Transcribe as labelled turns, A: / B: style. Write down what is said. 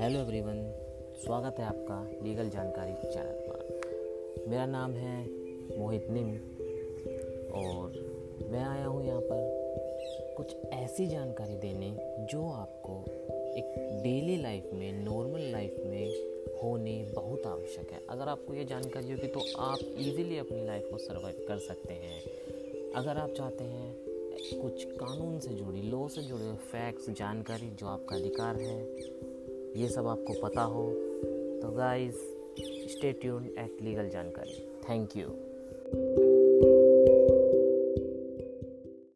A: Hello everyone स्वागत है आपका लीगल जानकारी चैनल पर। मेरा नाम है मोहित निम और मैं आया हूँ यहाँ पर कुछ ऐसी जानकारी देने जो आपको एक डेली लाइफ में नॉर्मल लाइफ में होनी बहुत आवश्यक है। अगर आपको ये जानकारी होगी तो आप इजीली अपनी लाइफ को सर्वाइव कर सकते हैं। अगर आप चाहते हैं कुछ कानून से जुड़ी लॉ से जुड़े फैक्ट्स जानकारी जो आपका अधिकार है ये सब आपको पता हो तो guys stay tune at legal जानकारी थैंक यू